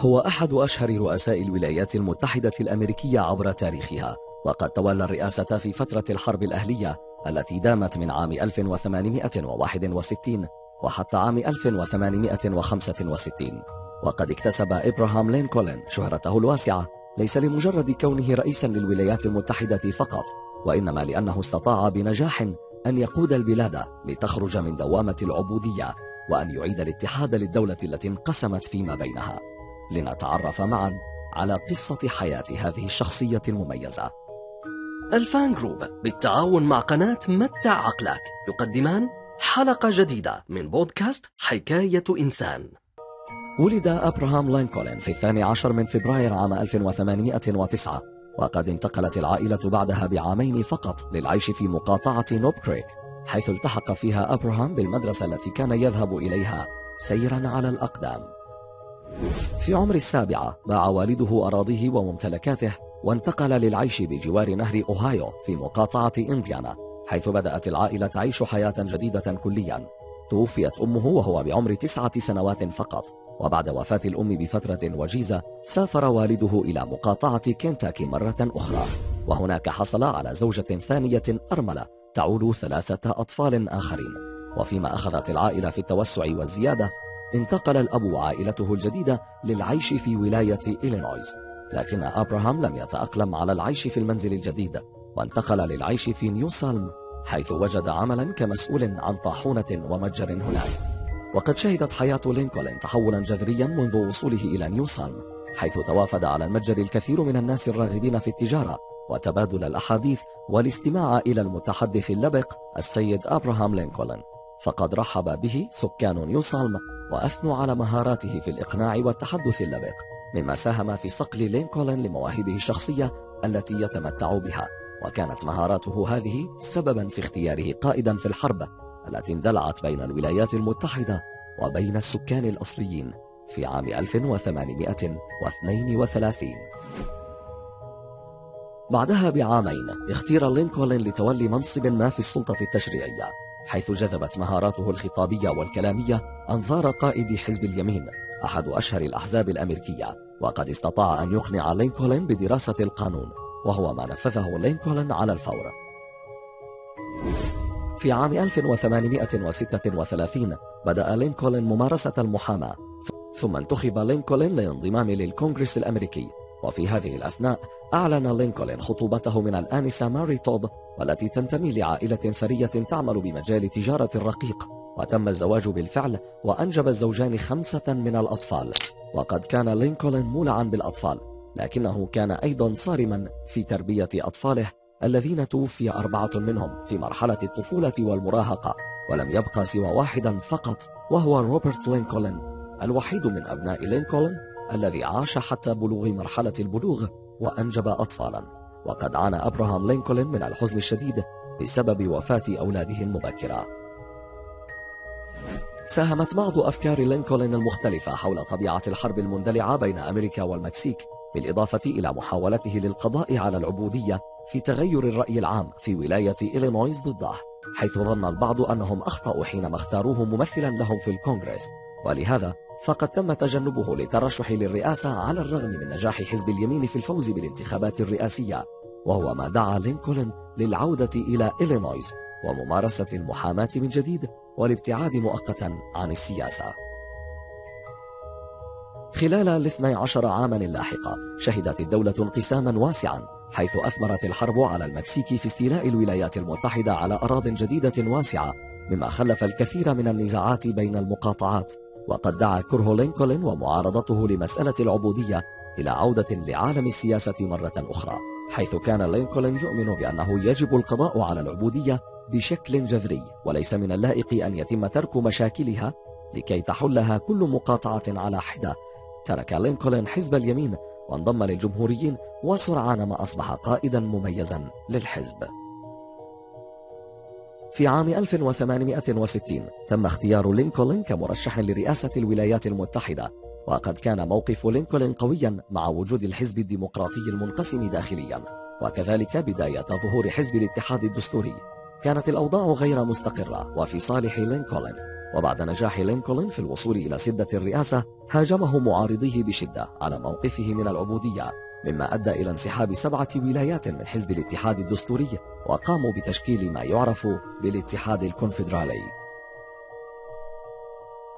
هو أحد أشهر رؤساء الولايات المتحدة الأمريكية عبر تاريخها. وقد تولى الرئاسة في فترة الحرب الأهلية التي دامت من عام 1861 وحتى عام 1865 وقد اكتسب إبراهام لينكولن شهرته الواسعة. ليس لمجرد كونه رئيسا للولايات المتحدة فقط وإنما لأنه استطاع بنجاح أن يقود البلاد لتخرج من دوامة العبودية وأن يعيد الاتحاد للدولة التي انقسمت فيما بينها. لنتعرف معا على قصة حياة هذه الشخصية المميزة. الفان جروب بالتعاون مع قناة متع عقلك يقدمان حلقة جديدة من بودكاست حكاية إنسان. ولد أبراهام لينكولن في الثاني عشر من فبراير عام 1809 وقد انتقلت العائلة بعدها بعامين فقط للعيش في مقاطعة نوب كريك حيث التحق فيها أبراهام بالمدرسة التي كان يذهب إليها سيرا على الأقدام. في عمر السابعة باع والده أراضيه وممتلكاته وانتقل للعيش بجوار نهر أوهايو في مقاطعة إنديانا حيث بدأت العائلة تعيش حياة جديدة كليا. توفيت أمه وهو بعمر تسعة سنوات فقط وبعد وفاة الأم بفترة وجيزة سافر والده إلى مقاطعة كنتاكي مرة أخرى. وهناك حصل على زوجة ثانية أرملة تعول ثلاثة أطفال آخرين. وفيما أخذت العائلة في التوسع والزيادة انتقل الأب وعائلته الجديدة للعيش في ولاية إلينويز. لكن أبراهام لم يتأقلم على العيش في المنزل الجديد وانتقل للعيش في نيو سالم حيث وجد عملا كمسؤول عن طاحونة ومتجر هناك. وقد شهدت حياة لينكولن تحولا جذريا منذ وصوله إلى نيو سالم حيث توافد على المتجر الكثير من الناس الراغبين في التجارة وتبادل الأحاديث والاستماع إلى المتحدث اللبق السيد أبراهام لينكولن. فقد رحب به سكان نيو سالم وأثنوا على مهاراته في الإقناع والتحدث اللبق مما ساهم في صقل لينكولن لمواهبه الشخصية التي يتمتع بها. وكانت مهاراته هذه سببا في اختياره قائدا في الحرب التي اندلعت بين الولايات المتحدة وبين السكان الأصليين في عام 1832 بعدها بعامين اختير لينكولن لتولي منصب ما في السلطة التشريعية. حيث جذبت مهاراته الخطابية والكلامية أنظار قائد حزب اليمين أحد أشهر الأحزاب الأمريكية وقد استطاع أن يقنع لينكولن بدراسة القانون وهو ما نفذه لينكولن على الفور. في عام 1836 بدأ لينكولن ممارسة المحاماة ثم انتخب لينكولن للانضمام للكونغرس الأمريكي وفي هذه الأثناء أعلن لينكولن خطوبته من الآنسة ماري تود والتي تنتمي لعائلة ثرية تعمل بمجال تجارة الرقيق. وتم الزواج بالفعل وأنجب الزوجان خمسة من الأطفال. وقد كان لينكولن مولعا بالأطفال لكنه كان أيضا صارما في تربية أطفاله الذين توفي أربعة منهم في مرحلة الطفولة والمراهقة ولم يبقى سوى واحدا فقط وهو روبرت لينكولن الوحيد من أبناء لينكولن الذي عاش حتى بلوغ مرحلة البلوغ. وأنجب أطفالا. وقد عانى أبراهام لينكولن من الحزن الشديد بسبب وفاة أولاده المبكرة. ساهمت بعض أفكار لينكولن المختلفة حول طبيعة الحرب المندلعة بين أمريكا والمكسيك بالإضافة إلى محاولته للقضاء على العبودية في تغير الرأي العام في ولاية إلينويز ضده حيث ظن البعض أنهم أخطأوا حينما اختاروه ممثلا لهم في الكونغرس. ولهذا فقد تم تجنبه للترشح للرئاسة على الرغم من نجاح حزب اليمين في الفوز بالانتخابات الرئاسية وهو ما دعا لينكولن للعودة إلى إلينويز وممارسة المحاماة من جديد والابتعاد مؤقتا عن السياسة. خلال الاثني عشر عاما اللاحقة شهدت الدولة انقساما واسعا حيث أثمرت الحرب على المكسيك في استيلاء الولايات المتحدة على أراض جديدة واسعة مما خلف الكثير من النزاعات بين المقاطعات. وقد دعا كره لينكولن ومعارضته لمسألة العبودية إلى عودة لعالم السياسة مرة أخرى حيث كان لينكولن يؤمن بأنه يجب القضاء على العبودية بشكل جذري وليس من اللائق أن يتم ترك مشاكلها لكي تحلها كل مقاطعة على حدة. ترك لينكولن حزب اليمين وانضم للجمهوريين وسرعان ما أصبح قائدا مميزا للحزب. في عام 1860 تم اختيار لينكولن كمرشح لرئاسة الولايات المتحدة وقد كان موقف لينكولن قويا مع وجود الحزب الديمقراطي المنقسم داخليا وكذلك بداية ظهور حزب الاتحاد الدستوري. كانت الأوضاع غير مستقرة وفي صالح لينكولن وبعد نجاح لينكولن في الوصول إلى سدة الرئاسة هاجمه معارضيه بشدة على موقفه من العبودية. مما أدى إلى انسحاب سبعة ولايات من حزب الاتحاد الدستوري وقاموا بتشكيل ما يعرف بالاتحاد الكونفدرالي.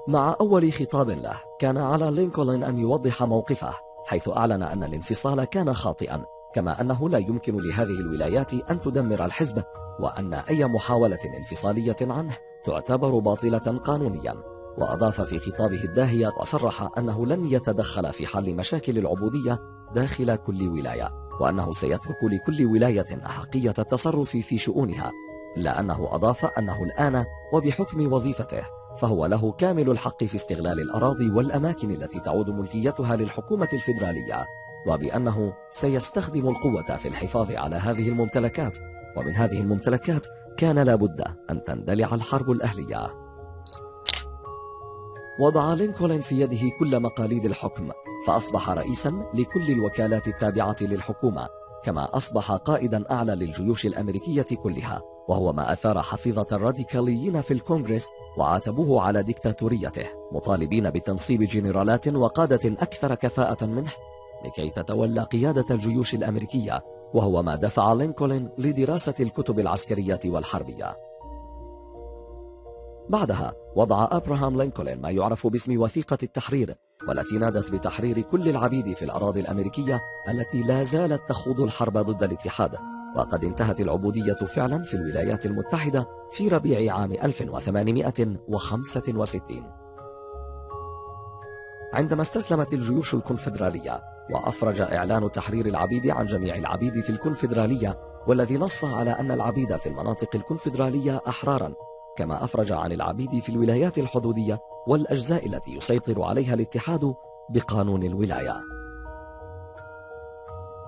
مع أول خطاب له كان على لينكولن أن يوضح موقفه حيث أعلن أن الانفصال كان خاطئا كما أنه لا يمكن لهذه الولايات أن تدمر الحزب وأن أي محاولة انفصالية عنه تعتبر باطلة قانونيا. وأضاف في خطابه الداهية وصرح أنه لن يتدخل في حل مشاكل العبودية داخل كل ولاية وأنه سيترك لكل ولاية أحقية التصرف في شؤونها إلا أنه أضاف أنه الآن وبحكم وظيفته فهو له كامل الحق في استغلال الأراضي والأماكن التي تعود ملكيتها للحكومة الفيدرالية وبأنه سيستخدم القوة في الحفاظ على هذه الممتلكات ومن هذه الممتلكات كان لابد أن تندلع الحرب الأهلية. وضع لينكولن في يده كل مقاليد الحكم فأصبح رئيسا لكل الوكالات التابعة للحكومة كما أصبح قائدا أعلى للجيوش الأمريكية كلها وهو ما أثار حفيظة الراديكاليين في الكونغرس وعاتبوه على ديكتاتوريته مطالبين بتنصيب جنرالات وقادة أكثر كفاءة منه لكي تتولى قيادة الجيوش الأمريكية وهو ما دفع لينكولن لدراسة الكتب العسكرية والحربية. بعدها وضع أبراهام لينكولن ما يعرف باسم وثيقة التحرير والتي نادت بتحرير كل العبيد في الأراضي الأمريكية التي لا زالت تخوض الحرب ضد الاتحاد. وقد انتهت العبودية فعلا في الولايات المتحدة في ربيع عام 1865 عندما استسلمت الجيوش الكونفدرالية وأفرج إعلان تحرير العبيد عن جميع العبيد في الكونفدرالية والذي نص على أن العبيد في المناطق الكونفدرالية أحرارا كما أفرج عن العبيد في الولايات الحدودية والأجزاء التي يسيطر عليها الاتحاد بقانون الولاية.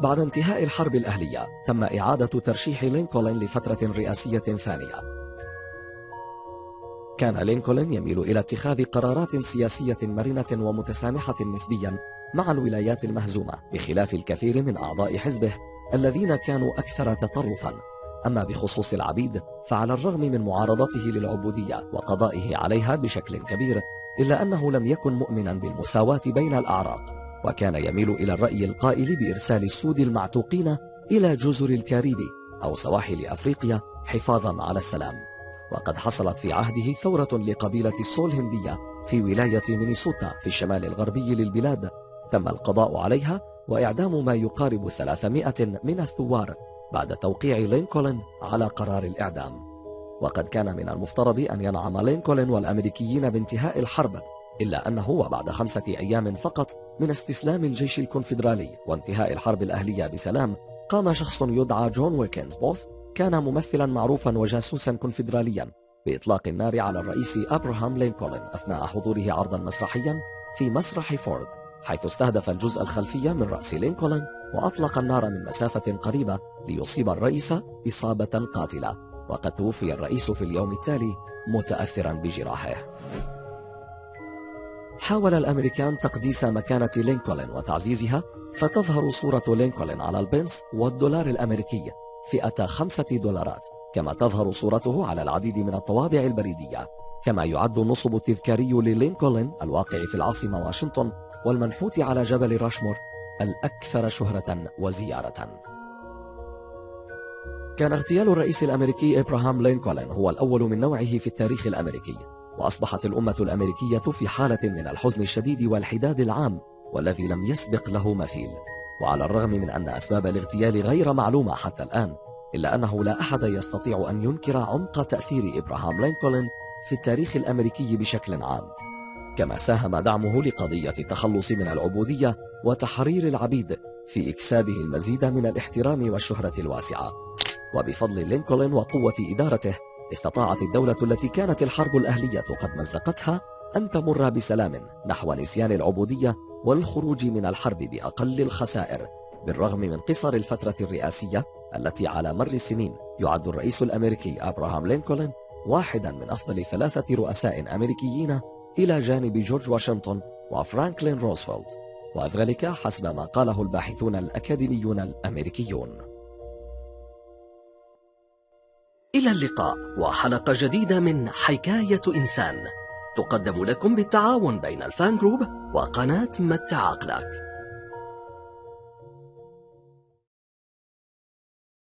بعد انتهاء الحرب الأهلية تم إعادة ترشيح لينكولن لفترة رئاسية ثانية. كان لينكولن يميل إلى اتخاذ قرارات سياسية مرنة ومتسامحة نسبيا مع الولايات المهزومة بخلاف الكثير من أعضاء حزبه الذين كانوا أكثر تطرفا. أما بخصوص العبيد فعلى الرغم من معارضته للعبودية وقضائه عليها بشكل كبير إلا أنه لم يكن مؤمنا بالمساواة بين الأعراق وكان يميل إلى الرأي القائل بإرسال السود المعتوقين إلى جزر الكاريبي أو سواحل أفريقيا حفاظا على السلام. وقد حصلت في عهده ثورة لقبيلة السو الهندية في ولاية مينيسوتا في الشمال الغربي للبلاد تم القضاء عليها وإعدام ما يقارب 300 من الثوار. بعد توقيع لينكولن على قرار الإعدام. وقد كان من المفترض أن ينعم لينكولن والأمريكيين بانتهاء الحرب إلا أنه وبعد خمسة أيام فقط من استسلام الجيش الكونفدرالي وانتهاء الحرب الأهلية بسلام قام شخص يدعى جون ويلكس بوث كان ممثلا معروفا وجاسوسا كونفدراليا بإطلاق النار على الرئيس أبراهام لينكولن أثناء حضوره عرضا مسرحيا في مسرح فورد حيث استهدف الجزء الخلفي من رأس لينكولن وأطلق النار من مسافة قريبة ليصيب الرئيس إصابة قاتلة. وقد توفي الرئيس في اليوم التالي متأثرا بجراحه. حاول الأمريكان تقديس مكانة لينكولن وتعزيزها فتظهر صورة لينكولن على البنس والدولار الأمريكي فئة خمسة دولارات كما تظهر صورته على العديد من الطوابع البريدية. كما يعد النصب التذكاري للينكولن الواقع في العاصمة واشنطن والمنحوت على جبل راشمور الأكثر شهرة وزيارة. كان اغتيال الرئيس الأمريكي إبراهام لينكولن هو الأول من نوعه في التاريخ الأمريكي وأصبحت الأمة الأمريكية في حالة من الحزن الشديد والحداد العام والذي لم يسبق له مثيل. وعلى الرغم من أن أسباب الاغتيال غير معلومة حتى الآن إلا أنه لا أحد يستطيع أن ينكر عمق تأثير إبراهام لينكولن في التاريخ الأمريكي بشكل عام. كما ساهم دعمه لقضية التخلص من العبودية وتحرير العبيد في إكسابه المزيد من الاحترام والشهرة الواسعة. وبفضل لينكولن وقوة إدارته استطاعت الدولة التي كانت الحرب الأهلية قد مزقتها أن تمر بسلام نحو نسيان العبودية والخروج من الحرب بأقل الخسائر بالرغم من قصر الفترة الرئاسية التي على مر السنين يعد الرئيس الأمريكي أبراهام لينكولن واحدا من أفضل ثلاثة رؤساء أمريكيين إلى جانب جورج واشنطن وفرانكلين روزفلت. وذلك حسب ما قاله الباحثون الأكاديميون الأمريكيون. إلى اللقاء وحلقة جديدة من حكاية إنسان تقدم لكم بالتعاون بين الفان جروب وقناة متع عقلك